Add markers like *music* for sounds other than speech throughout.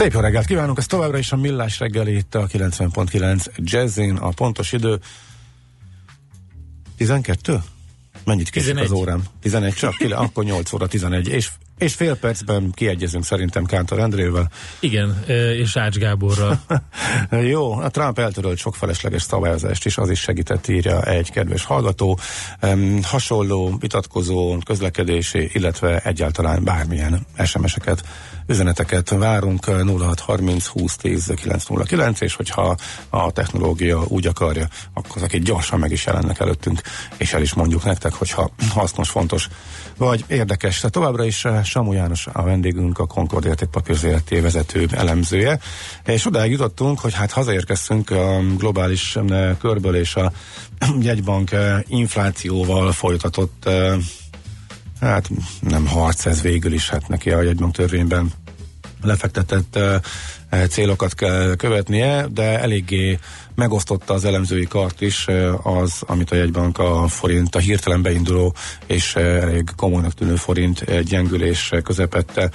Szép jó reggelt kívánunk, ez továbbra is a Millás reggeli itt a 90.9 Jazzin, a pontos idő 12? Mennyit késik az órám? 11 csak? Kile, akkor 8 óra 11. És, és fél percben kiegyezünk szerintem Kántor Endrével. Igen, és Ács Gáborral. *laughs* Jó, a Trump eltörölt sok felesleges szabályozást is, az is segített írja egy kedves hallgató. Um, hasonló, vitatkozó, közlekedési, illetve egyáltalán bármilyen SMS-eket üzeneteket várunk 0630 20 10 909, és hogyha a technológia úgy akarja, akkor egy gyorsan meg is jelennek előttünk, és el is mondjuk nektek, hogyha hasznos, fontos, vagy érdekes. Tehát továbbra is eh, Samu János a vendégünk, a Concord értékpapír ZRT vezető elemzője, és odáig jutottunk, hogy hát hazaérkeztünk a globális eh, körből és a *clears throat* jegybank eh, inflációval folytatott hát nem harc ez végül is, hát neki a jegybank törvényben lefektetett célokat kell követnie, de eléggé megosztotta az elemzői kart is az, amit a jegybank a forint, a hirtelen beinduló és elég komolynak tűnő forint gyengülés közepette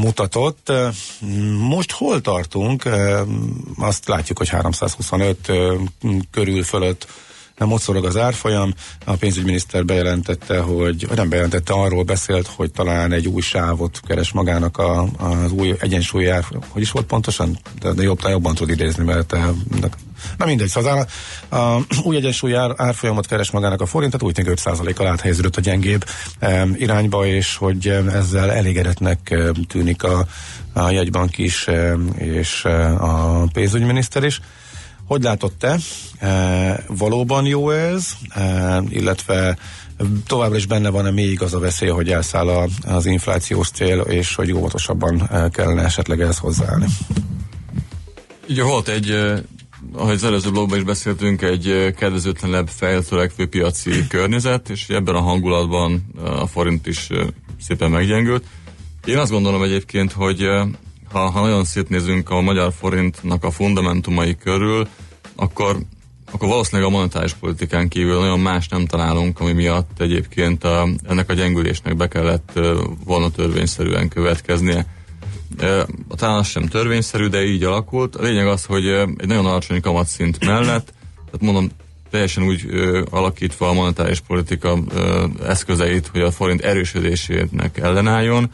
mutatott. Most hol tartunk? Azt látjuk, hogy 325 körül fölött nem ott szorog az árfolyam. A pénzügyminiszter bejelentette, hogy, nem bejelentette, arról beszélt, hogy talán egy új sávot keres magának a, az új egyensúlyi ár, hogy is volt pontosan? De, de jobb, jobban tud idézni, mert Na mindegy, szóval a, a új egyensúlyi ár, árfolyamot keres magának a forint, tehát úgy tűnik 5%-kal áthelyeződött a gyengébb e, irányba, és hogy ezzel elégedetnek tűnik a, a jegybank is, e, és e, a pénzügyminiszter is. Hogy látott te? E, valóban jó ez, e, illetve továbbra is benne van-e még az a veszély, hogy elszáll a, az inflációs cél, és hogy óvatosabban e, kellene esetleg ehhez hozzáállni? Ugye volt egy, eh, ahogy az előző blogban is beszéltünk, egy kedvezőtlenebb fejlesztőlegfő piaci *clears throat* környezet, és ebben a hangulatban a forint is szépen meggyengült. Én azt gondolom egyébként, hogy ha, ha nagyon szétnézünk a magyar forintnak a fundamentumai körül, akkor, akkor valószínűleg a monetáris politikán kívül nagyon más nem találunk, ami miatt egyébként a, ennek a gyengülésnek be kellett volna törvényszerűen következnie. Talán sem törvényszerű, de így alakult. A lényeg az, hogy egy nagyon alacsony kamatszint mellett, tehát mondom, teljesen úgy ö, alakítva a monetáris politika ö, eszközeit, hogy a forint erősödésének ellenálljon,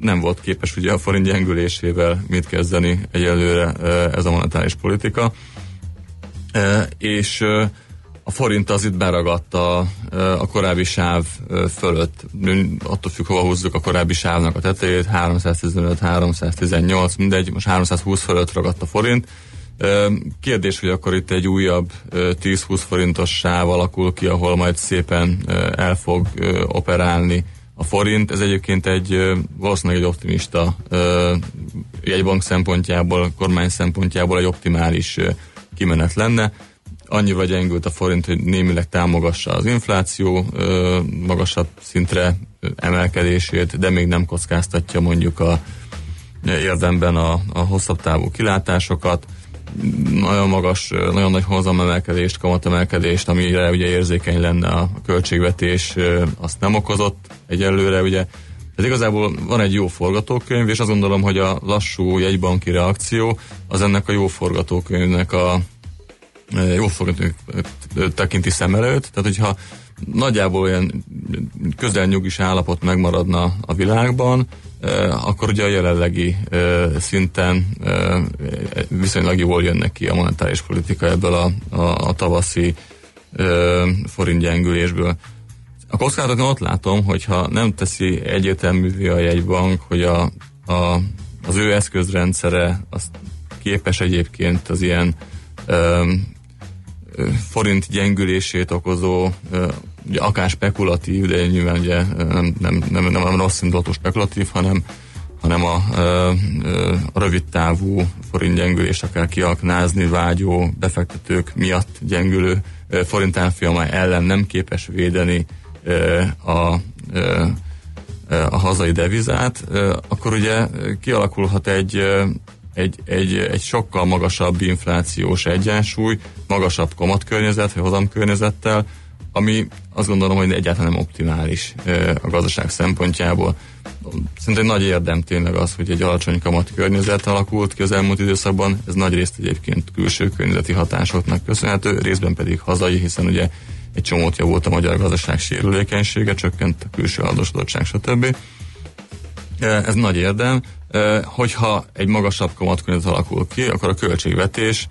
nem volt képes ugye a forint gyengülésével mit kezdeni egyelőre ez a monetáris politika, és a forint az itt beragadt a, a korábbi sáv fölött, attól függ, hova húzzuk a korábbi sávnak a tetejét, 315, 318, mindegy, most 320 fölött ragadt a forint. Kérdés, hogy akkor itt egy újabb 10-20 forintos sáv alakul ki, ahol majd szépen el fog operálni a forint. Ez egyébként egy valószínűleg egy optimista jegybank szempontjából, kormány szempontjából egy optimális kimenet lenne. Annyira gyengült a forint, hogy némileg támogassa az infláció magasabb szintre emelkedését, de még nem kockáztatja mondjuk a érdemben a, a hosszabb távú kilátásokat nagyon magas, nagyon nagy hozamemelkedést, kamatemelkedést, amire ugye érzékeny lenne a költségvetés, azt nem okozott egyelőre, ugye. Ez igazából van egy jó forgatókönyv, és azt gondolom, hogy a lassú jegybanki reakció az ennek a jó forgatókönyvnek a jó forgatókönyv tekinti szem előtt, tehát hogyha nagyjából olyan közel nyugis állapot megmaradna a világban, akkor ugye a jelenlegi szinten viszonylag jól jön neki a monetáris politika ebből a, a, a tavaszi forint gyengülésből. A kockázatot ott látom, hogyha nem teszi egyértelművé a jegybank, hogy a, a, az ő eszközrendszere az képes egyébként az ilyen ö, forint gyengülését okozó ugye akár spekulatív, de nyilván ugye nem, nem, nem, nem rossz indulatú spekulatív, hanem, hanem a, a rövid távú forintgyengülést akár kiaknázni vágyó befektetők miatt gyengülő forint ellen nem képes védeni a, a hazai devizát, akkor ugye kialakulhat egy, egy, egy, egy sokkal magasabb inflációs egyensúly, magasabb kamatkörnyezet, hozamkörnyezettel, ami azt gondolom, hogy egyáltalán nem optimális a gazdaság szempontjából. Szerintem nagy érdem tényleg az, hogy egy alacsony kamat környezet alakult ki az elmúlt időszakban. Ez nagy részt egyébként külső környezeti hatásoknak köszönhető, részben pedig hazai, hiszen ugye egy csomót javult a magyar gazdaság sérülékenysége, csökkent a külső adósodottság, stb. Ez nagy érdem. Hogyha egy magasabb kamatkörnyezet alakul ki, akkor a költségvetés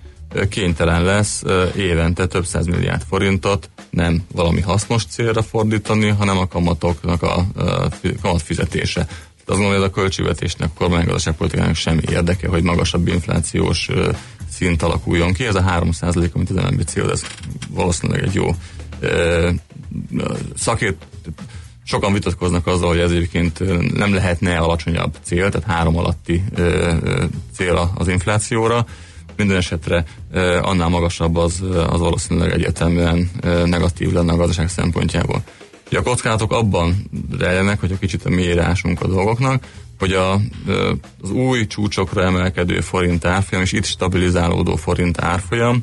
kénytelen lesz évente több száz milliárd forintot nem valami hasznos célra fordítani, hanem a kamatoknak a, a kamatfizetése. Tehát azt gondolom, hogy ez a költségvetésnek, a kormánygazdaságpolitikának semmi érdeke, hogy magasabb inflációs szint alakuljon ki. Ez a 3 amit az MNB cél, ez valószínűleg egy jó szakért sokan vitatkoznak azzal, hogy ez egyébként nem lehetne alacsonyabb cél, tehát három alatti cél az inflációra. Minden esetre annál magasabb az, az valószínűleg egyértelműen negatív lenne a gazdaság szempontjából. Ugye a kockázatok abban rejlenek, hogy a kicsit a mélyre ásunk a dolgoknak, hogy a, az új csúcsokra emelkedő forint árfolyam és itt stabilizálódó forint árfolyam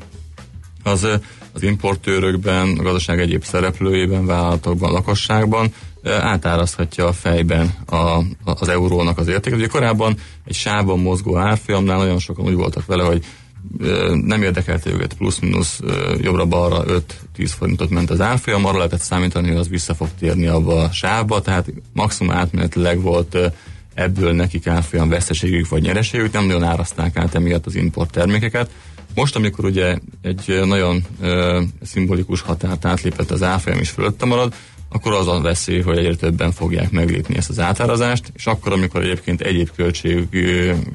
az az importőrökben, a gazdaság egyéb szereplőjében, vállalatokban, lakosságban átárazhatja a fejben a, az eurónak az értéket. Ugye korábban egy sávban mozgó árfolyamnál nagyon sokan úgy voltak vele, hogy nem érdekelte őket plusz-minusz jobbra-balra 5-10 forintot ment az árfolyam, arra lehetett számítani, hogy az vissza fog térni abba a sávba, tehát maximum átmenetileg volt ebből nekik árfolyam veszteségük vagy nyereségük, nem nagyon áraszták át emiatt az import termékeket. Most, amikor ugye egy nagyon ö, szimbolikus határt átlépett az árfolyam is fölötte marad, akkor az a veszély, hogy egyre többen fogják meglépni ezt az átárazást, és akkor, amikor egyébként egyéb költség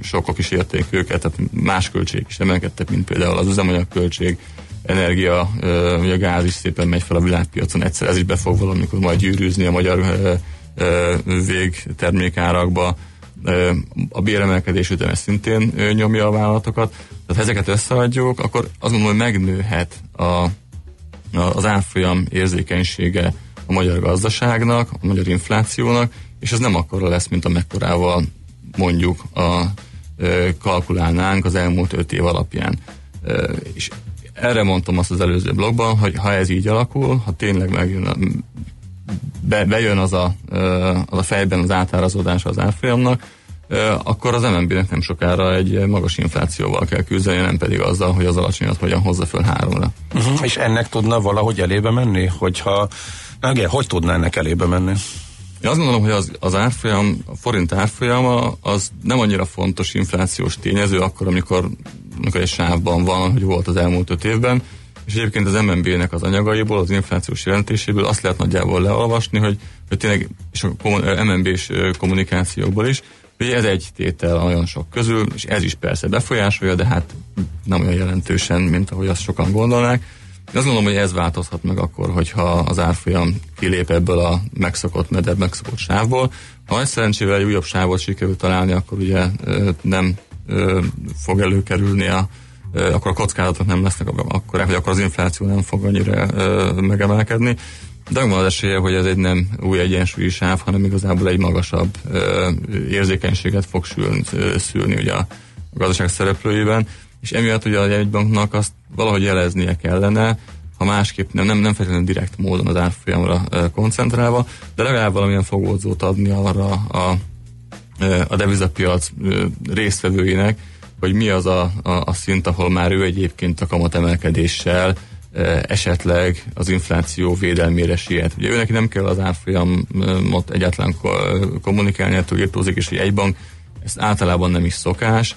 sokok is érték őket, tehát más költségek is emelkedtek, mint például az üzemanyag költség, energia, vagy a gáz is szépen megy fel a világpiacon, egyszer ez is be fog valamikor majd gyűrűzni a magyar végtermékárakba, a béremelkedés üteme szintén nyomja a vállalatokat. Tehát ha ezeket összeadjuk, akkor azt gondolom, hogy megnőhet a, az árfolyam érzékenysége a magyar gazdaságnak, a magyar inflációnak, és ez nem akkora lesz, mint amekkorával mondjuk a, kalkulálnánk az elmúlt öt év alapján. és erre mondtam azt az előző blogban, hogy ha ez így alakul, ha tényleg megjön a, be, bejön az a, az a fejben az átárazódás az árfolyamnak, akkor az MNB-nek nem sokára egy magas inflációval kell küzdeni, nem pedig azzal, hogy az alacsonyat hogyan hozza föl háromra. Uh-huh. És ennek tudna valahogy elébe menni, hogyha, igen, hogy tudna ennek elébe menni? Én azt gondolom, hogy az, az árfolyam, a forint árfolyama az nem annyira fontos inflációs tényező akkor, amikor, amikor egy sávban van, hogy volt az elmúlt öt évben, és egyébként az MNB-nek az anyagaiból, az inflációs jelentéséből azt lehet nagyjából leolvasni, hogy, hogy tényleg, és a MNB-s kommunikációkból is, hogy ez egy tétel nagyon sok közül, és ez is persze befolyásolja, de hát nem olyan jelentősen, mint ahogy azt sokan gondolnák. Én azt gondolom, hogy ez változhat meg akkor, hogyha az árfolyam kilép ebből a megszokott, medebb megszokott sávból. Ha egy szerencsével egy újabb sávot sikerül találni, akkor ugye nem fog előkerülni a akkor a kockázatok nem lesznek akkor, hogy akkor az infláció nem fog annyira megemelkedni. De megvan az esélye, hogy ez egy nem új egyensúlyi sáv, hanem igazából egy magasabb érzékenységet fog szülni ugye a gazdaság szereplőiben, és emiatt ugye a jegybanknak azt valahogy jeleznie kellene, ha másképp nem, nem, nem feltétlenül direkt módon az árfolyamra koncentrálva, de legalább valamilyen fogódzót adni arra a, a devizapiac résztvevőinek, hogy mi az a, a, a szint, ahol már ő egyébként a kamatemelkedéssel esetleg az infláció védelmére siet. Ugye őnek nem kell az árfolyamot egyáltalán kommunikálni, ettől írtózik, és egy bank, ezt általában nem is szokás,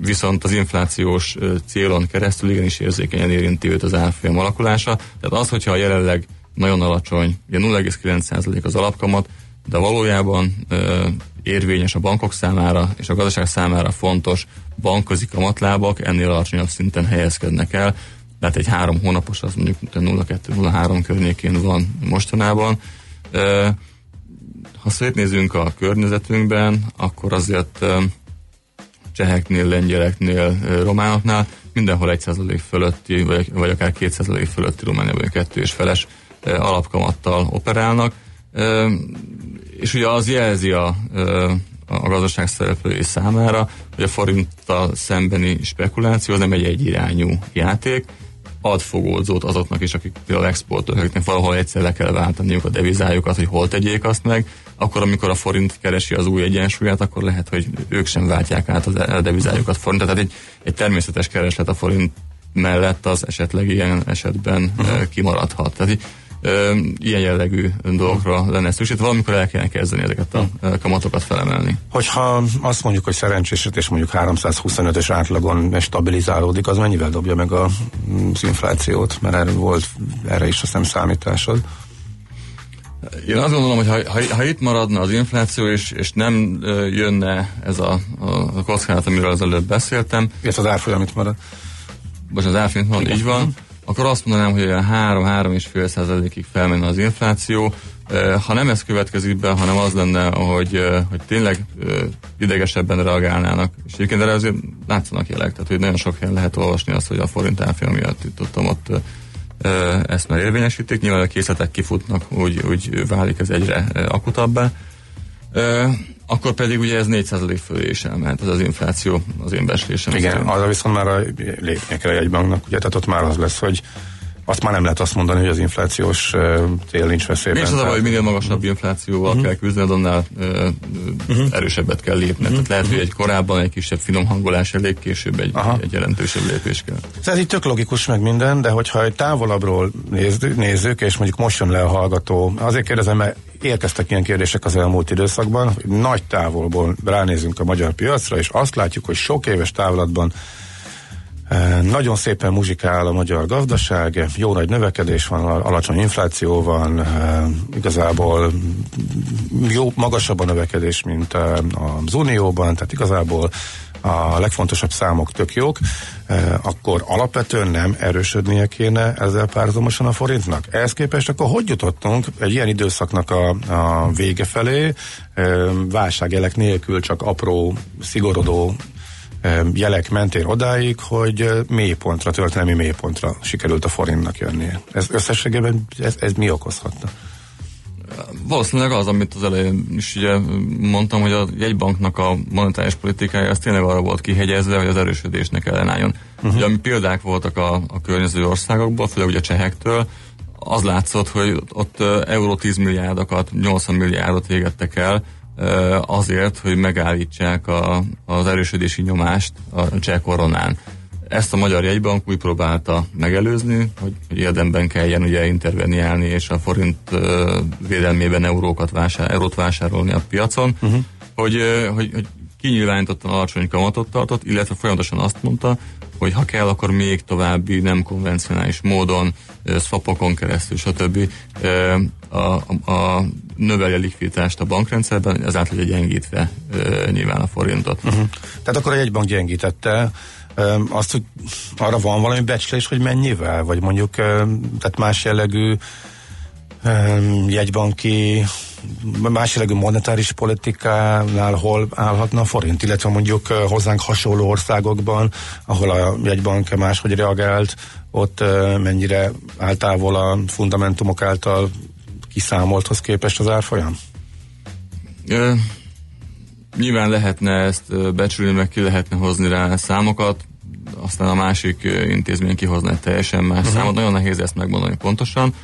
viszont az inflációs célon keresztül igenis érzékenyen érinti őt az árfolyam alakulása. Tehát az, hogyha jelenleg nagyon alacsony, ugye 0,9% az alapkamat, de valójában érvényes a bankok számára és a gazdaság számára fontos bankközi kamatlábak ennél alacsonyabb szinten helyezkednek el, tehát egy három hónapos az mondjuk 0,2-0,3 környékén van mostanában. ha szétnézünk a környezetünkben, akkor azért cseheknél, lengyeleknél, románoknál mindenhol 1% fölötti, vagy, vagy akár 2% fölötti Romániában kettő és feles alapkamattal operálnak, és ugye az jelzi a, a gazdaság szereplői számára, hogy a forinttal szembeni spekuláció az nem egy egyirányú játék, ad fogódzót azoknak is, akik például exportolók, akiknek valahol egyszer le kell váltaniuk a devizájukat, hogy hol tegyék azt meg, akkor amikor a forint keresi az új egyensúlyát, akkor lehet, hogy ők sem váltják át a devizájukat forint. Tehát egy, egy természetes kereslet a forint mellett az esetleg ilyen esetben uh-huh. kimaradhat. Tehát ö, ilyen jellegű dolgokra lenne szükség. Valamikor el kellene kezdeni ezeket a kamatokat felemelni. Hogyha azt mondjuk, hogy szerencsés, és mondjuk 325-ös átlagon stabilizálódik, az mennyivel dobja meg a, az inflációt? Mert erre volt erre is azt hiszem számításod. Én azt gondolom, hogy ha, ha, ha itt maradna az infláció, és, és nem jönne ez a, a kockázat, amiről az előbb beszéltem. Ez az árfolyam itt marad. Most az árfolyam van, így van akkor azt mondanám, hogy olyan 3-3,5 százalékig felmenne az infláció. Ha nem ez következik be, hanem az lenne, hogy, hogy tényleg idegesebben reagálnának. És egyébként erre azért látszanak jelek, tehát hogy nagyon sok helyen lehet olvasni azt, hogy a forint árfolyam miatt itt ott, ott ezt már érvényesítik. Nyilván a készletek kifutnak, úgy, úgy válik ez egyre akutabbá akkor pedig ugye ez 4% fölé is elment, ez az infláció az én beszélésem. Igen, arra viszont már a lépnie kell egy banknak, ugye, tehát ott már az lesz, hogy azt már nem lehet azt mondani, hogy az inflációs cél nincs veszélyben. És az a baj, hogy minél magasabb inflációval uh-huh. kell küzdened, annál uh, uh-huh. erősebbet kell lépni. Uh-huh. Tehát lehet, hogy egy korábban egy kisebb finom hangolás elég, később egy, Aha. egy jelentősebb lépés kell. Ez így tök logikus meg minden, de hogyha egy távolabbról nézzük, nézzük, és mondjuk most jön le a hallgató, azért kérdezem, mert érkeztek ilyen kérdések az elmúlt időszakban, hogy nagy távolból ránézünk a magyar piacra, és azt látjuk, hogy sok éves távlatban nagyon szépen muzsikál a magyar gazdaság, jó nagy növekedés van, alacsony infláció van, igazából jó, magasabb a növekedés, mint az Unióban, tehát igazából a legfontosabb számok tök jók, akkor alapvetően nem erősödnie kéne ezzel párhuzamosan a forintnak. Ehhez képest akkor hogy jutottunk egy ilyen időszaknak a, a vége felé, válságjelek nélkül csak apró, szigorodó jelek mentén odáig, hogy mélypontra, történelmi mélypontra sikerült a forintnak jönnie. Ez összességében ez, ez mi okozhatta? Valószínűleg az, amit az elején is ugye mondtam, hogy a jegybanknak a monetáris politikája az tényleg arra volt kihegyezve, hogy az erősödésnek ellenálljon. Uh-huh. Ugye, ami példák voltak a, a környező országokból, főleg ugye a csehektől, az látszott, hogy ott euró 10 milliárdokat, 80 milliárdot égettek el, azért, hogy megállítsák a, az erősödési nyomást a cseh koronán. Ezt a Magyar Jegybank úgy próbálta megelőzni, hogy, hogy érdemben kelljen ugye interveniálni, és a forint védelmében eurókat vásár, eurót vásárolni a piacon, uh-huh. hogy, hogy, hogy kinyilvánítottan alacsony kamatot tartott, illetve folyamatosan azt mondta, hogy ha kell, akkor még további nem konvencionális módon, szapokon keresztül, stb. A, a, a növelje likviditást a bankrendszerben, ezáltal hogy gyengítve nyilván a forintot. Uh-huh. Tehát akkor egy bank gyengítette azt, hogy arra van valami becslés, hogy mennyivel? Vagy mondjuk tehát más jellegű jegybanki más jellegű monetáris politikánál hol állhatna a forint, illetve mondjuk hozzánk hasonló országokban, ahol a jegybank máshogy reagált, ott mennyire áll távol a fundamentumok által kiszámolthoz képest az árfolyam? Ö, nyilván lehetne ezt becsülni, meg ki lehetne hozni rá számokat, aztán a másik intézmény kihozna egy teljesen más uh-huh. számot. Nagyon nehéz ezt megmondani pontosan.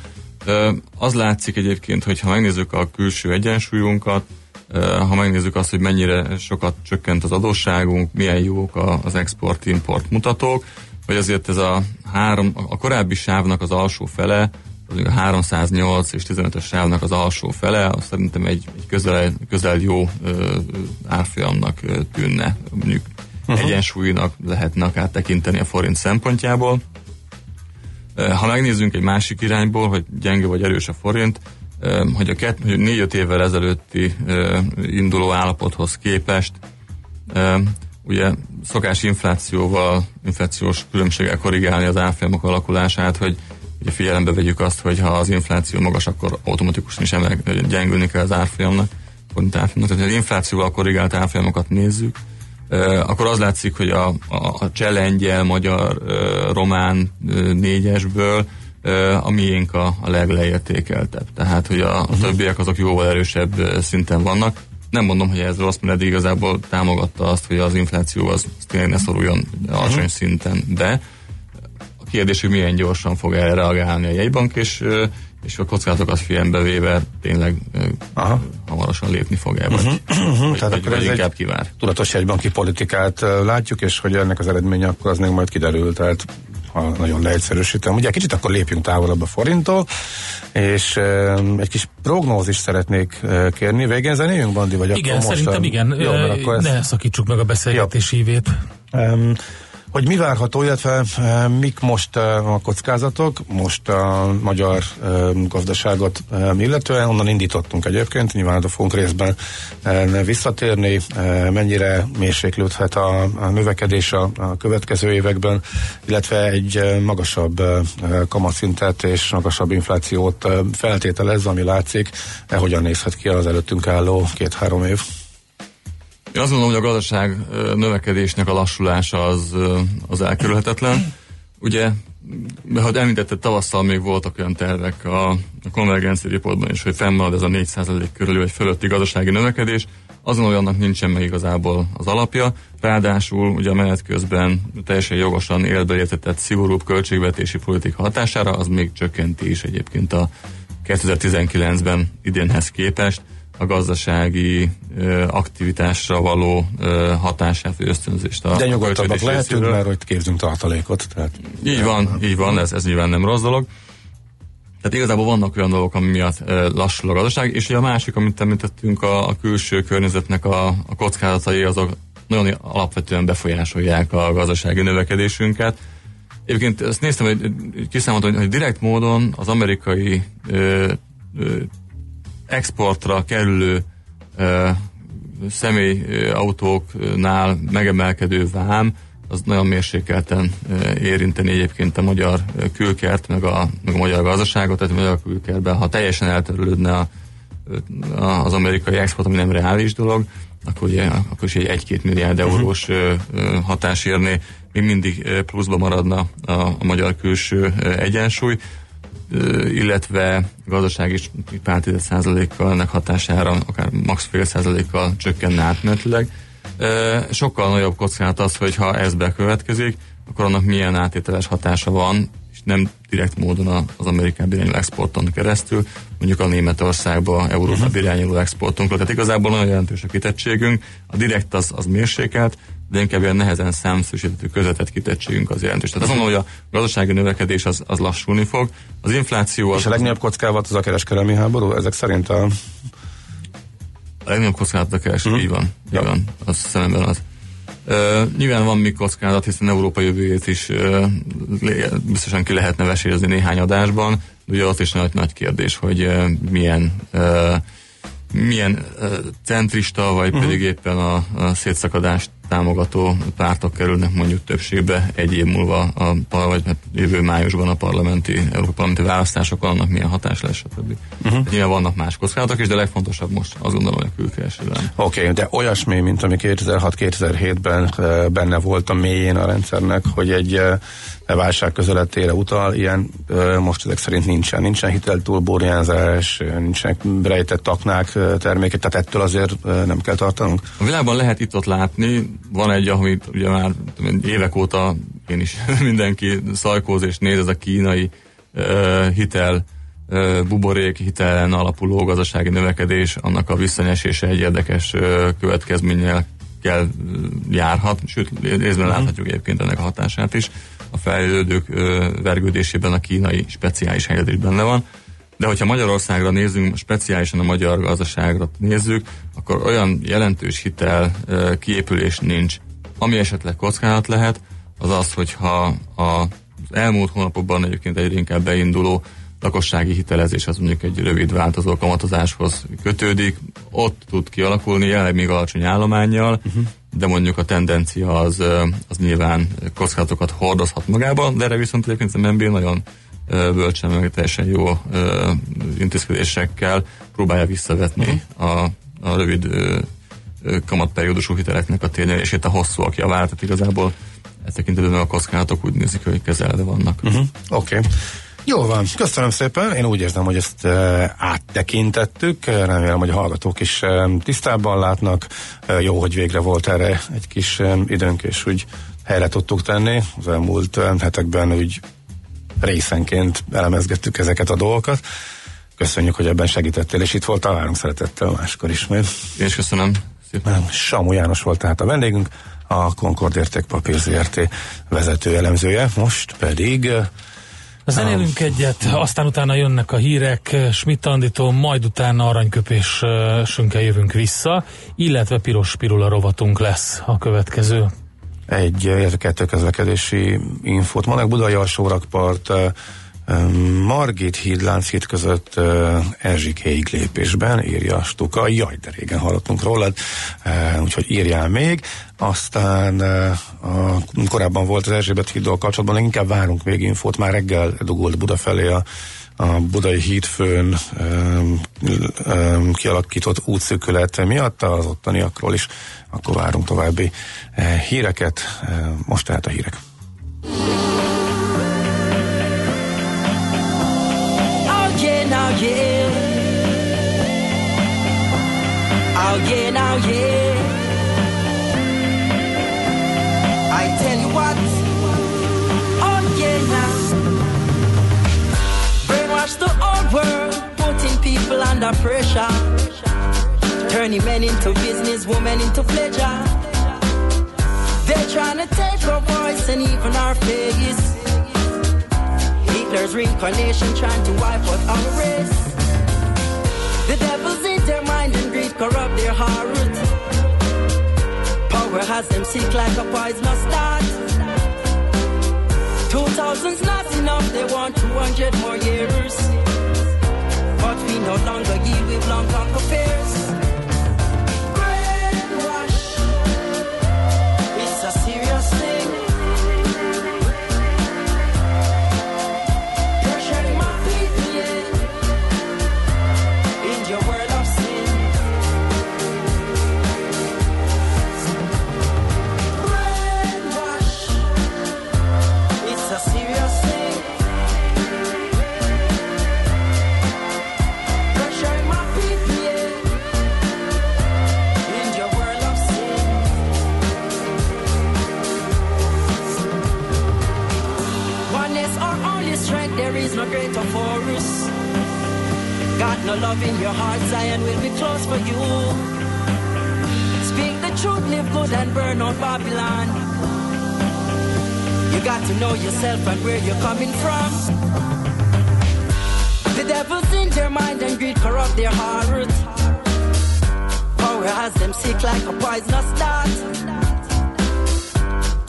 Az látszik egyébként, hogy ha megnézzük a külső egyensúlyunkat, ha megnézzük azt, hogy mennyire sokat csökkent az adósságunk, milyen jók az export-import mutatók, hogy azért ez a három, a korábbi sávnak az alsó fele, a 308 és 15-ös sávnak az alsó fele, az szerintem egy, egy közel, közel jó ö, árfolyamnak ö, tűnne, mondjuk uh-huh. egyensúlynak lehetne akár tekinteni a forint szempontjából. Ha megnézzünk egy másik irányból, hogy gyenge vagy erős a forint, hogy a 4-5 évvel ezelőtti induló állapothoz képest ugye szokás inflációval, inflációs különbséggel korrigálni az árfolyamok alakulását, hogy ugye figyelembe vegyük azt, hogy ha az infláció magas, akkor automatikusan is emel, gyengülni kell az árfolyamnak. forint árfolyamnak, tehát az inflációval korrigált árfolyamokat nézzük, akkor az látszik, hogy a, a, a cselengyel, magyar, román négyesből a miénk a, a legleértékeltebb. Tehát, hogy a, a mhm. többiek azok jóval erősebb szinten vannak. Nem mondom, hogy ez rossz, mert eddig igazából támogatta azt, hogy az infláció az, tényleg ne szoruljon alacsony uh-huh. szinten, de kérdés, hogy milyen gyorsan fog erre reagálni a jegybank, és és a kockázatokat figyelembe véve tényleg Aha. hamarosan lépni fog el, vagy, uh-huh. vagy, Tehát vagy, vagy inkább kivár. Tudatos jegybanki politikát látjuk, és hogy ennek az eredménye akkor az még majd kiderül, tehát ha nagyon leegyszerűsítem. Ugye kicsit akkor lépjünk távolabb a forinttól, és e, egy kis prognózis szeretnék e, kérni. Végén zenéjünk, Bandi? Vagy igen, akkor szerintem most, igen. Jó, akkor ezt... Ne szakítsuk meg a beszélgetés hívét. Um, hogy mi várható, illetve e, mik most e, a kockázatok, most a magyar e, gazdaságot illetően, onnan indítottunk egyébként, nyilván a fogunk részben visszatérni, mennyire mérséklődhet a, növekedés a következő években, illetve egy magasabb kamatszintet és magasabb inflációt feltételez, ami látszik, hogyan nézhet ki az előttünk álló két-három év. Én azt gondolom, hogy a gazdaság növekedésnek a lassulása az, az elkerülhetetlen. Ugye, hogy említette, tavasszal még voltak olyan tervek a, a konvergencia riportban is, hogy fennmarad ez a 4% körül vagy fölötti gazdasági növekedés. Azon olyannak nincsen meg igazából az alapja. Ráadásul ugye a menet közben teljesen jogosan élbe értetett szigorúbb költségvetési politika hatására, az még csökkenti is egyébként a 2019-ben idénhez képest a gazdasági ö, aktivitásra való ö, hatását, vagy ösztönzést. A, De nyugodtabbak lehetünk, mert hogy képzünk tartalékot. Tehát így van, így van, ez, ez nyilván nem rossz dolog. Tehát igazából vannak olyan dolgok, ami miatt ö, lassul a gazdaság, és ugye a másik, amit említettünk, a, a külső környezetnek a, a kockázatai, azok nagyon alapvetően befolyásolják a gazdasági növekedésünket. Egyébként ezt néztem, hogy kiszámoltam, hogy direkt módon az amerikai ö, ö, exportra kerülő uh, személyautóknál megemelkedő vám, az nagyon mérsékelten érinteni egyébként a magyar külkert, meg a, meg a magyar gazdaságot, tehát a magyar külkerben, ha teljesen elterülődne a, a, az amerikai export, ami nem reális dolog, akkor, ugye, akkor is egy 1-2 milliárd eurós uh, hatás érné, még mindig pluszba maradna a, a magyar külső egyensúly illetve gazdaság is pár tízes százalékkal ennek hatására, akár max fél százalékkal csökkenne átmenetileg. Sokkal nagyobb kockázat az, hogy ha ez bekövetkezik, akkor annak milyen átételes hatása van, és nem direkt módon az Amerikába irányuló exporton keresztül, mondjuk a Németországba, Európába uh-huh. irányuló exportunkra. Tehát igazából nagyon jelentős a kitettségünk. A direkt az, az mérsékelt, de inkább olyan nehezen számszerűsíthető közvetett kitettségünk az jelentős. Tehát azt mondom, hogy a gazdasági növekedés az, az lassulni fog. Az infláció... Az, És a legnagyobb kockázat az a kereskedelmi háború? Ezek szerint a... A legnagyobb kockázat a kereskedelmi, uh-huh. így van. Így van. Az szemben az. Uh, nyilván van mi kockázat, hiszen Európa jövőjét is uh, biztosan ki lehetne vesézni néhány adásban, de ugye ott is nagy, nagy kérdés, hogy uh, milyen uh, milyen uh, centrista, vagy uh-huh. pedig éppen a, a szétszakadást támogató pártok kerülnek mondjuk többségbe egy év múlva, a, vagy hát jövő májusban a parlamenti, Parlamenti választásokon, annak milyen hatás lesz, stb. Uh-huh. Nyilván vannak más kockázatok is, de legfontosabb most azt gondolom, hogy a külkereskedelem. Oké, okay, de olyasmi, mint ami 2006-2007-ben benne volt a mélyén a rendszernek, hogy egy válság közeletére utal, ilyen most ezek szerint nincsen. Nincsen hiteltúlborjánzás, nincsenek rejtett taknák termékek, tehát ettől azért nem kell tartanunk. A világban lehet itt-ott látni, van egy, amit ugye már évek óta én is *laughs* mindenki szajkóz és néz, ez a kínai uh, hitel uh, buborék hitelen alapuló gazdasági növekedés, annak a visszanyesése egy érdekes uh, következménnyel kell járhat, sőt, részben uh-huh. láthatjuk egyébként ennek a hatását is. A fejlődők vergődésében a kínai speciális helyzet is benne van. De hogyha Magyarországra nézzünk, speciálisan a magyar gazdaságra nézzük, akkor olyan jelentős hitel kiépülés nincs. Ami esetleg kockázat lehet, az az, hogyha az elmúlt hónapokban egyébként egyre inkább beinduló lakossági hitelezés az mondjuk egy rövid változó kamatozáshoz kötődik, ott tud kialakulni, jelenleg még alacsony állományjal, uh-huh. De mondjuk a tendencia az, az nyilván kockázatokat hordozhat magában, de erre viszont egyébként az MNB nagyon bölcsen, meg teljesen jó intézkedésekkel próbálja visszavetni uh-huh. a a rövid kamatperiódusú hiteleknek a tényelését a hosszúak javára, tehát igazából e tekintetben a kockázatok úgy nézik, hogy kezelve vannak. Uh-huh. Oké. Okay. Jó van, köszönöm szépen. Én úgy érzem, hogy ezt e, áttekintettük. Remélem, hogy a hallgatók is e, tisztában látnak. Jó, hogy végre volt erre egy kis időnk, és úgy helyre tudtuk tenni. Az elmúlt hetekben úgy részenként elemezgettük ezeket a dolgokat. Köszönjük, hogy ebben segítettél, és itt volt várunk szeretettel máskor ismét. Én is köszönöm. Szépen. Samu János volt tehát a vendégünk, a Concord Értékpapír ZRT vezető elemzője, most pedig Zenélünk egyet, aztán utána jönnek a hírek, Schmidt Anditó, majd utána aranyköpésünkkel jövünk vissza, illetve piros pirula rovatunk lesz a következő. Egy, illetve kettő közlekedési infót. Manek Budai alsórakpart Margit híd, Lánchíd között Erzsikéig lépésben, írja Stuka. Jaj, de régen hallottunk rólad, úgyhogy írjál még. Aztán a, korábban volt az Erzsébet híddal kapcsolatban, inkább várunk még infót, már reggel dugult Buda felé a a budai hídfőn um, um, kialakított útszökület miatt az ottaniakról is, akkor várunk további uh, híreket. Uh, most tehát a hírek. Now, yeah. Oh, yeah, now, yeah. I tell you what. Oh, yeah, now. Brainwash the old world, putting people under pressure. Turning men into business, women into pleasure. They're trying to take our voice and even our face. Hitler's reincarnation trying to wipe out our race. The devil's in their mind and greed corrupt their heart. Power has them sick like a poisonous dart. Two thousand's not enough, they want two hundred more years. But we no longer yield with long conquer fears. No love in your heart, Zion will be close for you. Speak the truth, live good and burn out Babylon. You got to know yourself and where you're coming from. The devil's in their mind and greed corrupt their heart. Power has them sick like a poisonous dart.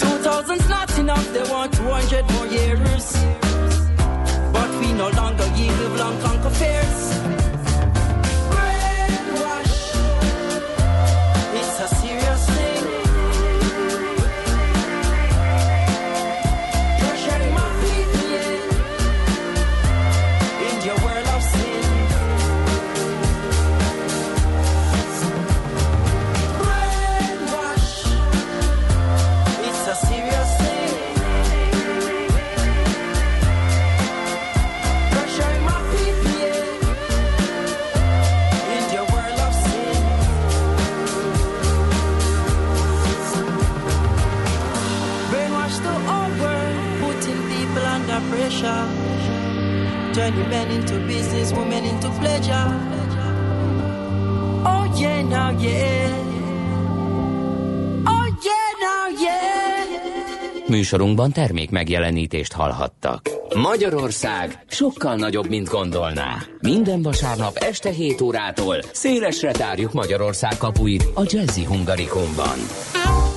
Two thousand's not enough, they want 200 more years. But we no longer give long conquer fears. Men into business, women into pleasure. Oh yeah, now yeah. Oh yeah, now yeah. Műsorunkban termék megjelenítést hallhattak. Magyarország sokkal nagyobb, mint gondolná. Minden vasárnap este 7 órától szélesre tárjuk Magyarország kapuit a Jazzy Hungarikumban.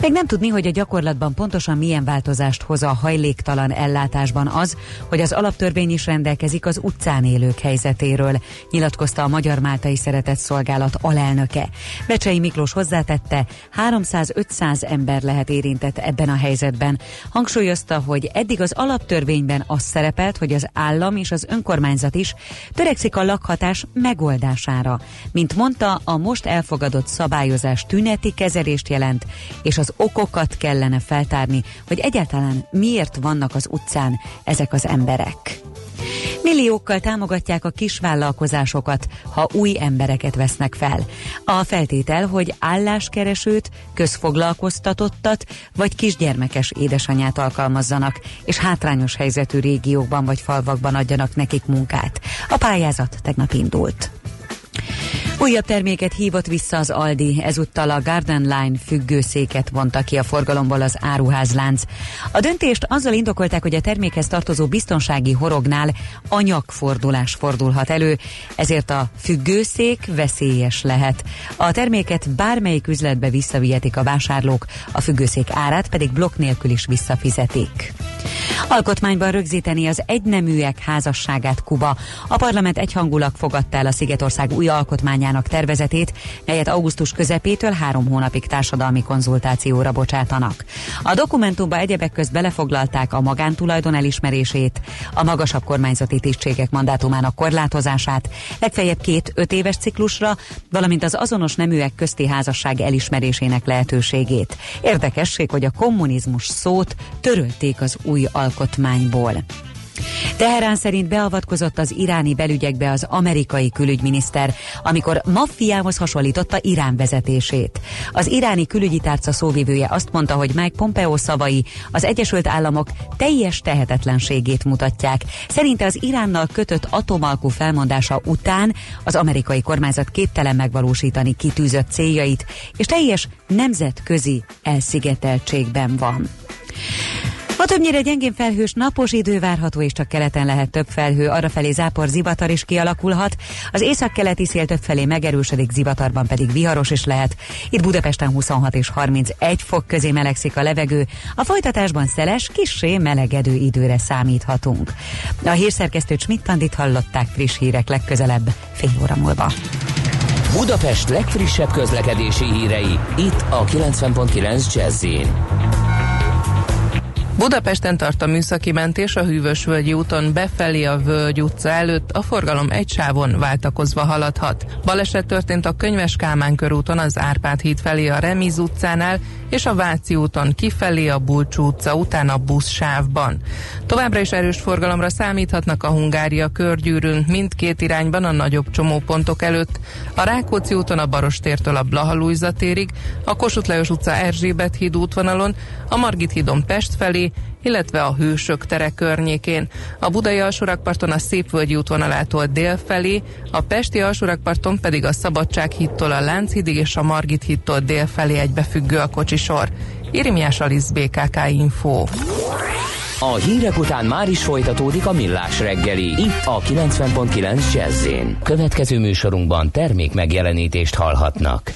Még nem tudni, hogy a gyakorlatban pontosan milyen változást hoz a hajléktalan ellátásban az, hogy az alaptörvény is rendelkezik az utcán élők helyzetéről, nyilatkozta a Magyar Máltai Szeretett Szolgálat alelnöke. Becsei Miklós hozzátette, 300-500 ember lehet érintett ebben a helyzetben. Hangsúlyozta, hogy eddig az alaptörvényben az szerepelt, hogy az állam és az önkormányzat is törekszik a lakhatás megoldására. Mint mondta, a most elfogadott szabályozás tüneti kezelést jelent, és az okokat kellene feltárni, hogy egyáltalán miért vannak az utcán ezek az emberek. Milliókkal támogatják a kisvállalkozásokat, ha új embereket vesznek fel. A feltétel, hogy álláskeresőt, közfoglalkoztatottat vagy kisgyermekes édesanyát alkalmazzanak, és hátrányos helyzetű régiókban vagy falvakban adjanak nekik munkát. A pályázat tegnap indult. Újabb terméket hívott vissza az Aldi, ezúttal a Garden Line függőszéket vonta ki a forgalomból az áruházlánc. A döntést azzal indokolták, hogy a termékhez tartozó biztonsági horognál anyagfordulás fordulhat elő, ezért a függőszék veszélyes lehet. A terméket bármelyik üzletbe visszavihetik a vásárlók, a függőszék árát pedig blokk nélkül is visszafizetik. Alkotmányban rögzíteni az egyneműek házasságát Kuba. A parlament egyhangulag fogadta el a Szigetország új alkotmányának tervezetét, melyet augusztus közepétől három hónapig társadalmi konzultációra bocsátanak. A dokumentumba egyebek közt belefoglalták a magántulajdon elismerését, a magasabb kormányzati tisztségek mandátumának korlátozását, legfeljebb két öt éves ciklusra, valamint az azonos neműek közti házasság elismerésének lehetőségét. Érdekesség, hogy a kommunizmus szót törölték az új alkotmányból. Teherán szerint beavatkozott az iráni belügyekbe az amerikai külügyminiszter, amikor maffiához hasonlította Irán vezetését. Az iráni külügyi tárca szóvivője azt mondta, hogy Mike Pompeo szavai az Egyesült Államok teljes tehetetlenségét mutatják. Szerinte az Iránnal kötött atomalkú felmondása után az amerikai kormányzat képtelen megvalósítani kitűzött céljait, és teljes nemzetközi elszigeteltségben van. Ma többnyire gyengén felhős napos idő várható, és csak keleten lehet több felhő, arrafelé zápor zivatar is kialakulhat. Az északkeleti szél többfelé megerősödik, zivatarban pedig viharos is lehet. Itt Budapesten 26 és 31 fok közé melegszik a levegő. A folytatásban szeles, kissé melegedő időre számíthatunk. A hírszerkesztő Schmidt hallották friss hírek legközelebb, fél óra múlva. Budapest legfrissebb közlekedési hírei, itt a 90.9 jazz Budapesten tart a műszaki mentés a Hűvösvölgyi úton befelé a Völgy utca előtt, a forgalom egy sávon váltakozva haladhat. Baleset történt a Könyves Kálmán körúton az Árpád híd felé a Remiz utcánál, és a Váci úton kifelé a Bulcsú utca után a buszsávban. Továbbra is erős forgalomra számíthatnak a Hungária körgyűrűn mindkét irányban a nagyobb csomópontok előtt, a Rákóczi úton a Barostértől a Blahalújza térig, a Kossuth Lajos utca Erzsébet híd útvonalon, a Margit hídon Pest felé, illetve a Hősök tere környékén. A Budai alsórakparton a Szépvölgyi útvonalától dél felé, a Pesti alsórakparton pedig a Szabadság hittól a Lánchidig és a Margit hittól dél felé egybefüggő a kocsisor. Irimiás Alisz BKK Info. A hírek után már is folytatódik a millás reggeli, itt a 90.9 jazz Következő műsorunkban termék megjelenítést hallhatnak.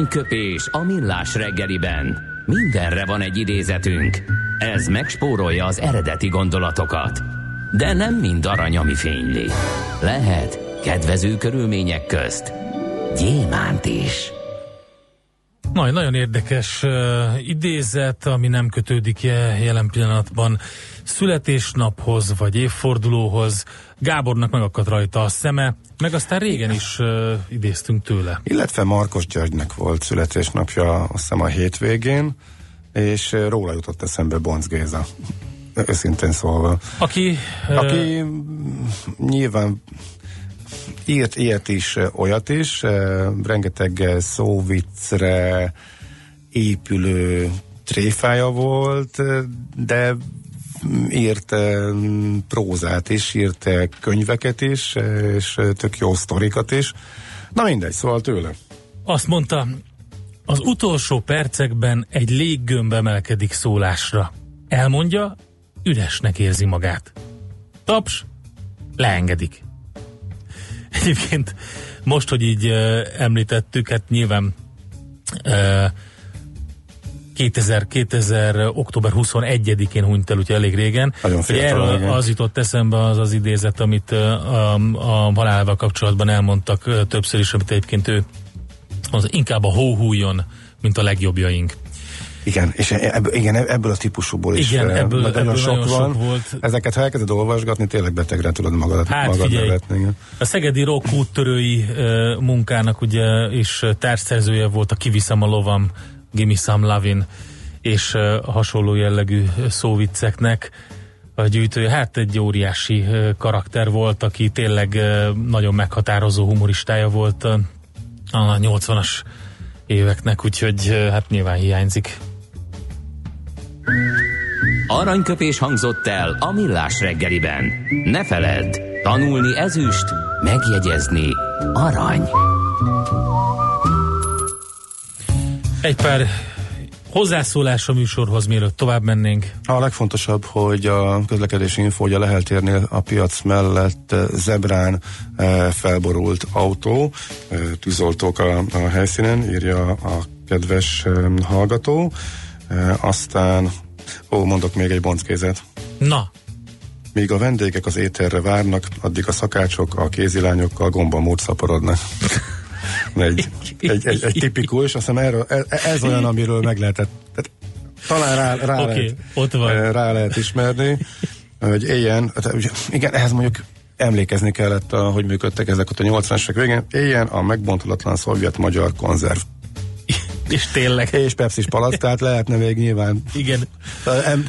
Aranyköpés a millás reggeliben. Mindenre van egy idézetünk. Ez megspórolja az eredeti gondolatokat. De nem mind arany, ami fényli. Lehet kedvező körülmények közt gyémánt is. Majd nagyon érdekes uh, idézet, ami nem kötődik jelen pillanatban születésnaphoz vagy évfordulóhoz. Gábornak megakadt rajta a szeme, meg aztán régen is uh, idéztünk tőle. Illetve Markos Györgynek volt születésnapja, azt hiszem a hétvégén, és róla jutott eszembe Bonc Géza. Őszintén szólva. Aki, Aki uh, nyilván írt ilyet is, olyat is, rengeteg szóviccre épülő tréfája volt, de írt prózát is, írt könyveket is, és tök jó sztorikat is. Na mindegy, szóval tőle. Azt mondta, az utolsó percekben egy léggömb emelkedik szólásra. Elmondja, üresnek érzi magát. Taps, leengedik. Egyébként most, hogy így uh, említettük, hát nyilván uh, 2000, 2000 október 21-én hunyt el, úgyhogy elég régen. Hogy erről igen. az jutott eszembe az az idézet, amit a, a halálával kapcsolatban elmondtak többször is, amit egyébként ő az inkább a hóhújon, mint a legjobbjaink. Igen, és ebből, igen, ebből a típusúból is igen, ebből, nagyon, ebből sok, nagyon van. sok volt. Ezeket, ha elkezded olvasgatni, tényleg betegre tudod magadat, hát, magad figyelj, nevetni. Igen. A Szegedi Rock úttörői uh, munkának ugye is társszerzője volt a Kiviszem a lovam, Gimme Some Lovin, és hasonló jellegű szóvicceknek a gyűjtője. Hát egy óriási karakter volt, aki tényleg nagyon meghatározó humoristája volt a 80-as éveknek, úgyhogy hát nyilván hiányzik. Aranyköpés hangzott el a millás reggeliben. Ne feledd, tanulni ezüst, megjegyezni arany. Egy pár hozzászólás a műsorhoz, mielőtt tovább mennénk. A legfontosabb, hogy a közlekedési info, hogy a Leheltérnél a piac mellett eh, zebrán e, felborult autó, e, tűzoltók a, a helyszínen, írja a kedves hallgató. Aztán, ó, mondok még egy bonckézet. Na. Míg a vendégek az ételre várnak, addig a szakácsok a kézilányokkal gombamód szaporodnak. Egy, egy, egy, egy tipikus, azt hiszem erről, ez, ez olyan, amiről meg lehetett, tehát talán rá, rá, okay, lehet, ott van. Eh, rá lehet ismerni, hogy éljen, hát, igen, ehhez mondjuk emlékezni kellett, hogy működtek ezek ott a 80-as végén, éljen a megbontulatlan szovjet-magyar konzerv és tényleg. És Pepsi palack, tehát lehetne még nyilván. Igen.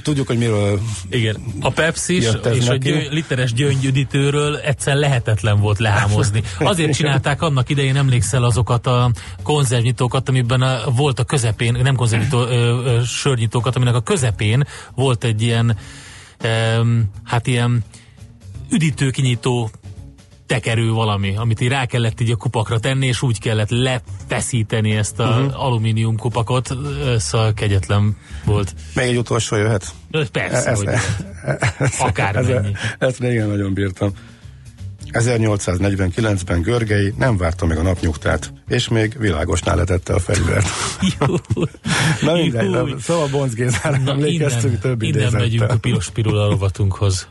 Tudjuk, hogy miről Igen. A Pepsi és a gyö, literes gyöngyüdítőről egyszer lehetetlen volt lehámozni. Azért csinálták annak idején, emlékszel azokat a konzervnyitókat, amiben a, volt a közepén, nem konzervnyitó, ö, ö, sörnyitókat, aminek a közepén volt egy ilyen ö, hát ilyen üdítőkinyitó tekerő valami, amit így rá kellett így a kupakra tenni, és úgy kellett lefeszíteni ezt a uh-huh. alumínium kupakot, szóval kegyetlen volt. Még egy utolsó jöhet? Persze, e- ezt, hogy ezt, akármennyi. Ezt, ezt régen nagyon bírtam. 1849-ben Görgei nem várta meg a napnyugtát, és még világosnál letette a fegyvert. *laughs* Na mindegy, nem, szóval Bonc Gézára emlékeztünk több Innen idézettel. megyünk a piros pirula rovatunkhoz.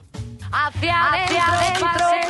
Hacia adentro,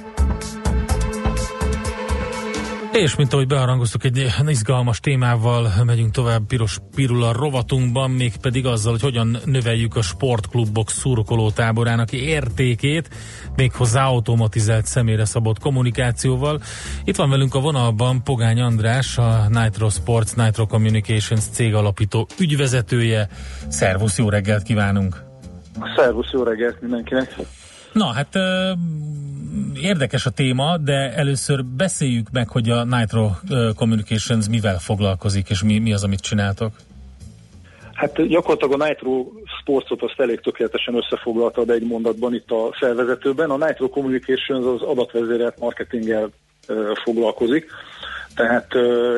És mint ahogy beharangoztuk, egy izgalmas témával megyünk tovább Piros Pirula rovatunkban, mégpedig azzal, hogy hogyan növeljük a sportklubok szurkolótáborának értékét, méghozzá automatizált személyre szabott kommunikációval. Itt van velünk a vonalban Pogány András, a Nitro Sports, Nitro Communications cég alapító ügyvezetője. Szervusz, jó reggelt kívánunk! Szervusz, jó reggelt mindenkinek! Na, hát érdekes a téma, de először beszéljük meg, hogy a Nitro Communications mivel foglalkozik, és mi, mi az, amit csináltok. Hát gyakorlatilag a Nitro Sportsot azt elég tökéletesen összefoglaltad egy mondatban itt a felvezetőben. A Nitro Communications az adatvezérelt marketinggel foglalkozik, tehát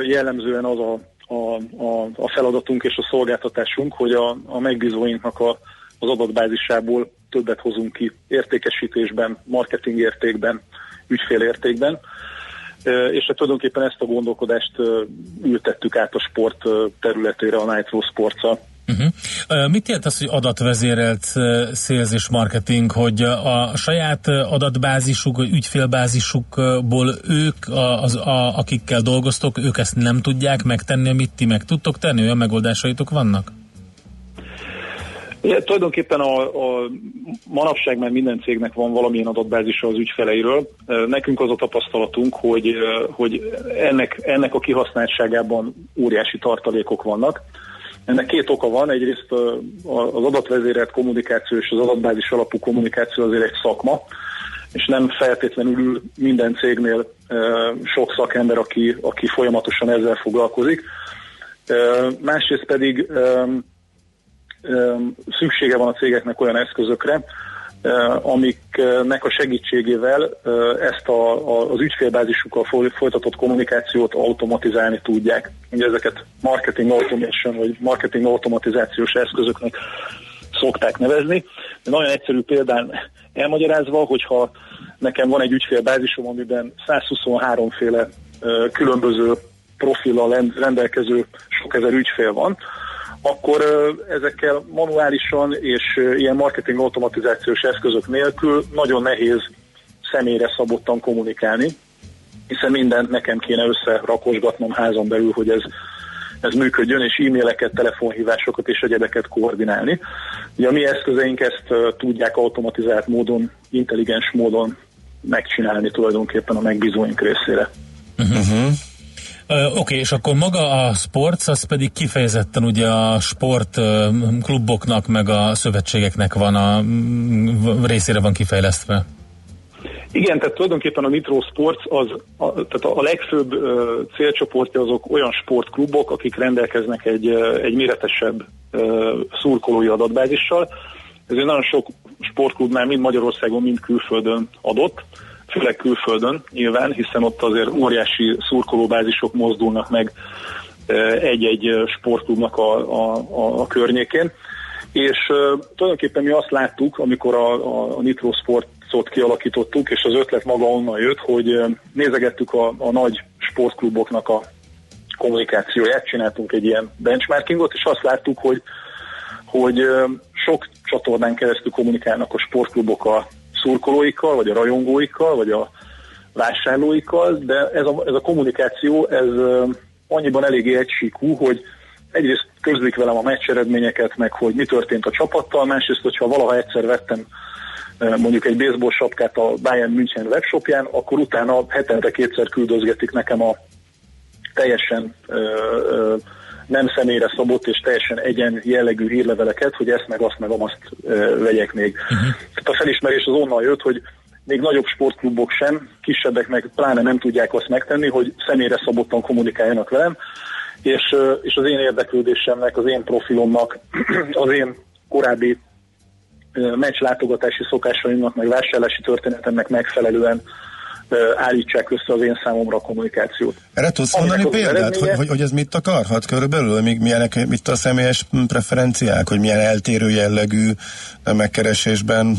jellemzően az a, a, a, a feladatunk és a szolgáltatásunk, hogy a, a megbízóinknak a, az adatbázisából többet hozunk ki értékesítésben, marketing értékben, ügyfélértékben, és hát tulajdonképpen ezt a gondolkodást ültettük át a sport területére a Nitro sports Uh-huh. Mit jelent az, hogy adatvezérelt sales és marketing, hogy a saját adatbázisuk, ügyfélbázisukból ők, az, a, akikkel dolgoztok, ők ezt nem tudják megtenni, amit ti meg tudtok tenni? Olyan megoldásaitok vannak? Ja, tulajdonképpen a, a manapság már minden cégnek van valamilyen adatbázisa az ügyfeleiről. Nekünk az a tapasztalatunk, hogy, hogy ennek, ennek a kihasználtságában óriási tartalékok vannak. Ennek két oka van. Egyrészt az adatvezérelt kommunikáció és az adatbázis alapú kommunikáció azért egy szakma, és nem feltétlenül minden cégnél sok szakember, aki, aki folyamatosan ezzel foglalkozik. Másrészt pedig szüksége van a cégeknek olyan eszközökre, amiknek a segítségével ezt a, a, az ügyfélbázisukkal folytatott kommunikációt automatizálni tudják. Ugye ezeket marketing automation vagy marketing automatizációs eszközöknek szokták nevezni. De nagyon egyszerű példán elmagyarázva, hogyha nekem van egy ügyfélbázisom, amiben 123 féle különböző profillal rendelkező sok ezer ügyfél van, akkor ezekkel manuálisan és ilyen marketing automatizációs eszközök nélkül nagyon nehéz személyre szabottan kommunikálni, hiszen mindent nekem kéne összerakosgatnom házon belül, hogy ez, ez működjön, és e-maileket, telefonhívásokat és egyebeket koordinálni. Ugye a mi eszközeink ezt tudják automatizált módon, intelligens módon megcsinálni tulajdonképpen a megbízóink részére. Uh-huh. Oké, okay, és akkor maga a sport, az pedig kifejezetten ugye a sportkluboknak meg a szövetségeknek van a részére van kifejlesztve. Igen, tehát tulajdonképpen a Nitro Sports az, a, tehát a legfőbb uh, célcsoportja azok olyan sportklubok, akik rendelkeznek egy, egy méretesebb uh, szurkolói adatbázissal. Ezért nagyon sok sportklubnál mind Magyarországon, mind külföldön adott főleg külföldön nyilván, hiszen ott azért óriási szurkolóbázisok mozdulnak meg egy-egy sportklubnak a, a, a, a környékén. És uh, tulajdonképpen mi azt láttuk, amikor a, a, a Nitro Sportot kialakítottuk, és az ötlet maga onnan jött, hogy nézegettük a, a nagy sportkluboknak a kommunikációját, csináltunk egy ilyen benchmarkingot, és azt láttuk, hogy, hogy sok csatornán keresztül kommunikálnak a sportklubok a szurkolóikkal, vagy a rajongóikkal, vagy a vásárlóikkal, de ez a, ez a kommunikáció, ez annyiban eléggé egysíkú, hogy egyrészt közlik velem a meccs eredményeket, meg hogy mi történt a csapattal, másrészt, hogyha valaha egyszer vettem mondjuk egy baseball sapkát a Bayern München webshopján, akkor utána hetente kétszer küldözgetik nekem a teljesen ö, ö, nem személyre szabott és teljesen egyen jellegű hírleveleket, hogy ezt meg azt meg azt ö, vegyek még. Uh-huh. Tehát a felismerés az onnan jött, hogy még nagyobb sportklubok sem, kisebbek meg pláne nem tudják azt megtenni, hogy személyre szabottan kommunikáljanak velem, és, és az én érdeklődésemnek, az én profilomnak, *clears throat* az én korábbi meccs látogatási szokásaimnak, meg vásárlási történetemnek megfelelően állítsák össze az én számomra a kommunikációt. Erre tudsz mondani példát, hogy, hogy, hogy ez mit akarhat körülbelül? Míg milyenek mit a személyes preferenciák, hogy milyen eltérő jellegű megkeresésben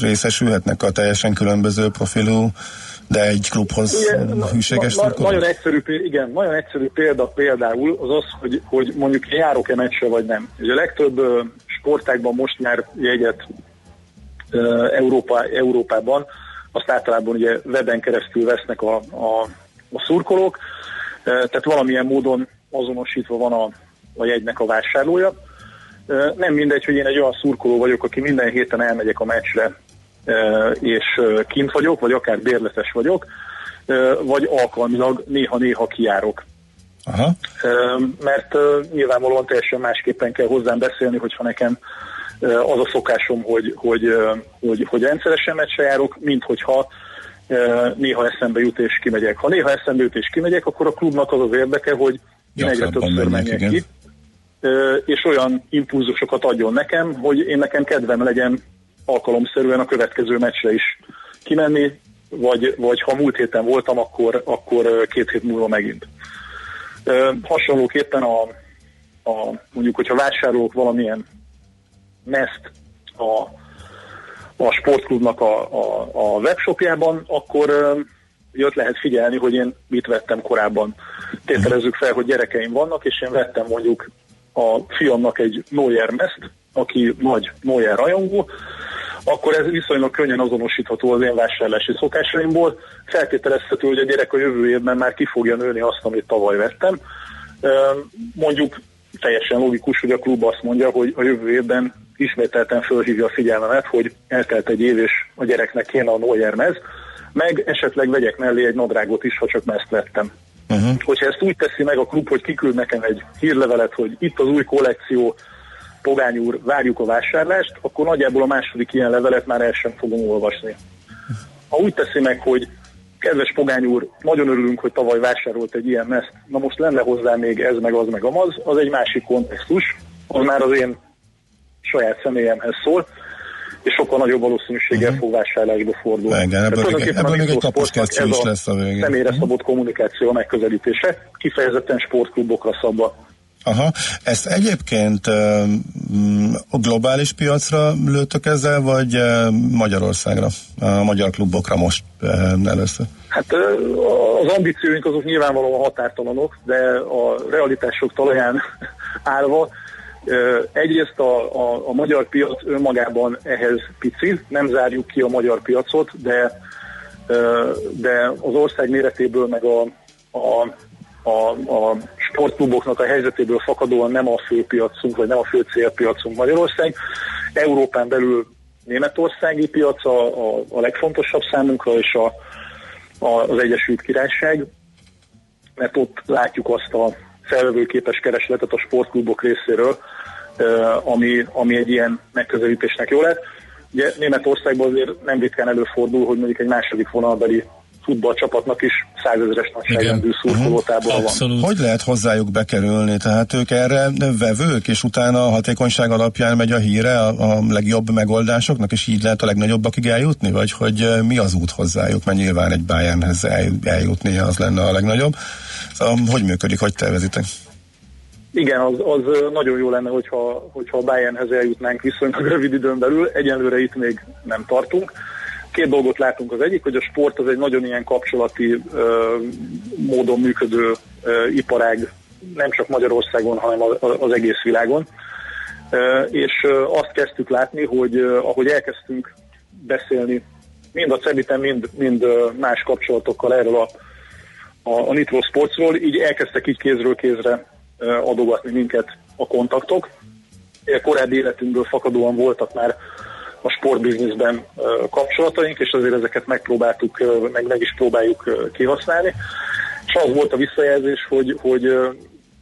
részesülhetnek a teljesen különböző profilú de egy klubhoz igen, hűséges na, na, nagyon egyszerű, igen, nagyon egyszerű példa például az az, hogy, hogy mondjuk járok-e meccsre vagy nem. Ugye a legtöbb sportákban most már jegyet Európa, Európában, azt általában ugye weben keresztül vesznek a, a, a szurkolók, tehát valamilyen módon azonosítva van a, a jegynek a vásárlója. Nem mindegy, hogy én egy olyan szurkoló vagyok, aki minden héten elmegyek a meccsre, és kint vagyok, vagy akár bérletes vagyok, vagy alkalmilag néha-néha kijárok. Aha. Mert nyilvánvalóan teljesen másképpen kell hozzám beszélni, hogyha nekem az a szokásom, hogy, hogy, hogy, hogy rendszeresen meccse járok, mint hogyha néha eszembe jut és kimegyek. Ha néha eszembe jut és kimegyek, akkor a klubnak az az érdeke, hogy én egyre többször menjek igen. ki, és olyan impulzusokat adjon nekem, hogy én nekem kedvem legyen alkalomszerűen a következő meccsre is kimenni, vagy, vagy ha múlt héten voltam, akkor, akkor két hét múlva megint. Hasonlóképpen a, a mondjuk, hogyha vásárolok valamilyen meszt a, a sportklubnak a, a, a webshopjában, akkor jött lehet figyelni, hogy én mit vettem korábban. Tételezzük fel, hogy gyerekeim vannak, és én vettem mondjuk a fiamnak egy Neuer meszt, aki nagy Neuer rajongó, akkor ez viszonylag könnyen azonosítható az én vásárlási szokásaimból. Feltételezhető, hogy a gyerek a jövő évben már ki fogja nőni azt, amit tavaly vettem. Mondjuk teljesen logikus, hogy a klub azt mondja, hogy a jövő évben ismételten fölhívja a figyelmemet, hogy eltelt egy év, és a gyereknek kéne a Neuer mez, meg esetleg vegyek mellé egy nadrágot is, ha csak ezt vettem. Uh-huh. Hogyha ezt úgy teszi meg a klub, hogy kiküld nekem egy hírlevelet, hogy itt az új kollekció, Pogány úr, várjuk a vásárlást, akkor nagyjából a második ilyen levelet már el sem fogom olvasni. Ha úgy teszi meg, hogy kedves Pogány úr, nagyon örülünk, hogy tavaly vásárolt egy ilyen meszt, na most lenne hozzá még ez, meg az, meg amaz, az egy másik kontextus, az már az én saját személyemhez szól, és sokkal nagyobb valószínűséggel uh-huh. fog vásárlásba fordulni. Igen, ebből, még, ebből még egy kapos is lesz a végén. Személyre uh-huh. szabott kommunikáció a megközelítése, kifejezetten sportklubokra szabva. Aha, ezt egyébként a globális piacra lőttök ezzel, vagy Magyarországra, a magyar klubokra most először? Hát az ambícióink azok nyilvánvalóan határtalanok, de a realitások talaján *laughs* állva Egyrészt a, a, a magyar piac önmagában ehhez pici, nem zárjuk ki a magyar piacot, de, de az ország méretéből meg a, a, a, a sportkluboknak a helyzetéből fakadóan nem a fő piacunk, vagy nem a fő célpiacunk Magyarország. Európán belül németországi piac a, a, a legfontosabb számunkra, és a, a, az Egyesült Királyság, mert ott látjuk azt a felvevőképes keresletet a sportklubok részéről, ami, ami egy ilyen megközelítésnek jó lett. Ugye Németországban azért nem ritkán előfordul, hogy mondjuk egy második vonalbeli futballcsapatnak is százezeres nagyságrendű szurkolótábor van. Hogy lehet hozzájuk bekerülni? Tehát ők erre vevők, és utána a hatékonyság alapján megy a híre a, a legjobb megoldásoknak, és így lehet a legnagyobbakig eljutni? Vagy hogy mi az út hozzájuk? Mert nyilván egy Bayernhez eljutni az lenne a legnagyobb. Szóval, hogy működik, hogy tervezitek? Igen, az, az nagyon jó lenne, hogyha, hogyha a Bayernhez eljutnánk viszonylag rövid időn belül. Egyenlőre itt még nem tartunk. Két dolgot látunk. Az egyik, hogy a sport az egy nagyon ilyen kapcsolati ö, módon működő ö, iparág, nem csak Magyarországon, hanem az egész világon. Ö, és ö, azt kezdtük látni, hogy ö, ahogy elkezdtünk beszélni mind a Cebiten, mind, mind más kapcsolatokkal erről a, a, a Nitro Sportsról, így elkezdtek így kézről kézre adogatni minket a kontaktok. Korábbi életünkből fakadóan voltak már a sportbizniszben kapcsolataink, és azért ezeket megpróbáltuk, meg, meg is próbáljuk kihasználni. És az volt a visszajelzés, hogy, hogy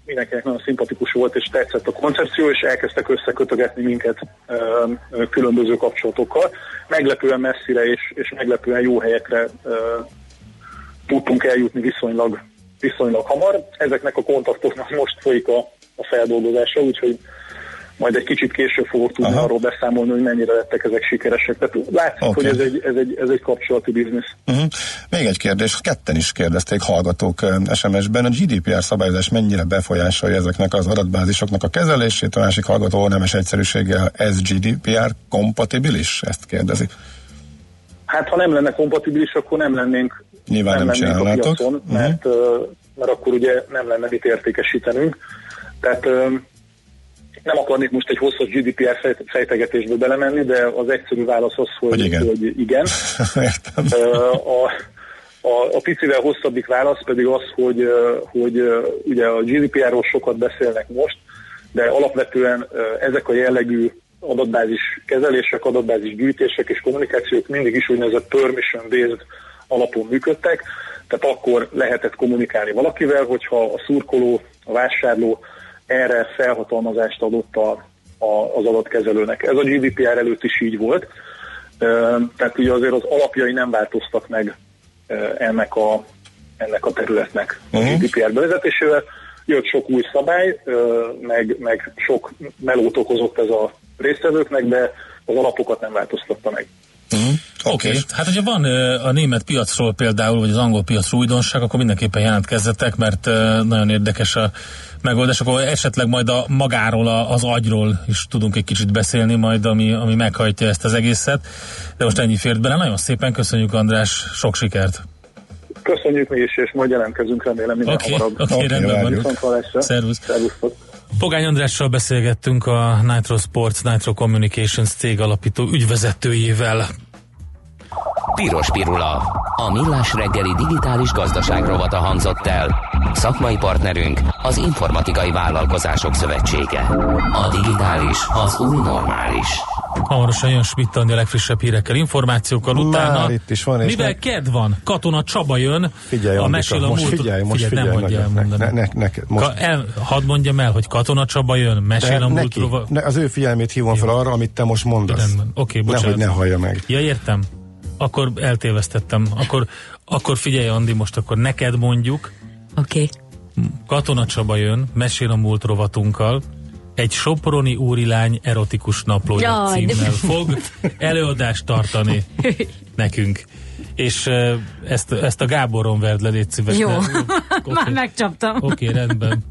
mindenkinek nagyon szimpatikus volt, és tetszett a koncepció, és elkezdtek összekötögetni minket különböző kapcsolatokkal. Meglepően messzire és, és meglepően jó helyekre tudtunk eljutni viszonylag viszonylag hamar. Ezeknek a kontaktoknak most folyik a, a feldolgozása, úgyhogy majd egy kicsit később fogok tudni Aha. arról beszámolni, hogy mennyire lettek ezek sikeresek. Tehát látszik, okay. hogy ez egy, ez, egy, ez egy kapcsolati biznisz. Uh-huh. Még egy kérdés, ketten is kérdezték hallgatók SMS-ben, a GDPR szabályozás mennyire befolyásolja ezeknek az adatbázisoknak a kezelését, a másik hallgató nemes egyszerűséggel ez GDPR kompatibilis? Ezt kérdezi. Hát ha nem lenne kompatibilis, akkor nem lennénk, Nyilván nem, nem lennénk a piacon, uh-huh. mert, mert akkor ugye nem lenne mit értékesítenünk. Tehát nem akarnék most egy hosszas GDPR fejtegetésbe belemenni, de az egyszerű válasz az, hogy, hogy igen. Hogy igen. *laughs* a, a, a picivel hosszabbik válasz pedig az, hogy, hogy ugye a GDPR-ról sokat beszélnek most, de alapvetően ezek a jellegű adatbázis kezelések, adatbázis gyűjtések és kommunikációk mindig is úgynevezett permission-based alapon működtek, tehát akkor lehetett kommunikálni valakivel, hogyha a szurkoló, a vásárló erre felhatalmazást adott a, a, az adatkezelőnek. Ez a GDPR előtt is így volt, tehát ugye azért az alapjai nem változtak meg ennek a, ennek a területnek a mhm. GDPR bevezetésével. Jött sok új szabály, meg, meg sok melót okozott ez a résztvevőknek, de az alapokat nem változtatta meg. Uh-huh. Oké, okay. hát hogyha van a német piacról például, vagy az angol piacról újdonság, akkor mindenképpen jelentkezzetek, mert nagyon érdekes a megoldás, akkor esetleg majd a magáról, az agyról is tudunk egy kicsit beszélni majd, ami, ami meghajtja ezt az egészet. De most ennyi fért bele. Nagyon szépen köszönjük András, sok sikert! Köszönjük mi is, és majd jelentkezünk remélem minden okay, hamarabb. Oké, okay, rendben van. Szervusz. Pogány Andrással beszélgettünk a Nitro Sports, Nitro Communications cég alapító ügyvezetőjével. Piros Pirula. A millás reggeli digitális gazdaság rovata hangzott el. Szakmai partnerünk az Informatikai Vállalkozások Szövetsége. A digitális az új normális. Hamarosan jön Schmidt a legfrissebb hírekkel, információkkal utána. Már itt is van. Mivel meg... ked van, Katona Csaba jön. Figyelj, a mesél a most múlt... figyelj, most figyelj, figyelj nem mondja ne, ne, ne, most. Ka, el, hadd mondjam el, hogy Katona Csaba jön, mesél De a múltról. Ne, az ő figyelmét hívom fel arra, amit te most mondasz. Oké, okay, bocsánat. Nehogy ne hallja meg. Ja, értem akkor eltévesztettem. Akkor, akkor figyelj, Andi, most akkor neked mondjuk. Oké. Okay. Katona Csaba jön, mesél a múlt rovatunkkal, egy Soproni úrilány erotikus naplója Jaj, címmel fog előadást tartani nekünk. És ezt, ezt a Gáboron verd le, légy szíves. Jó, *laughs* már megcsaptam. Oké, okay, rendben.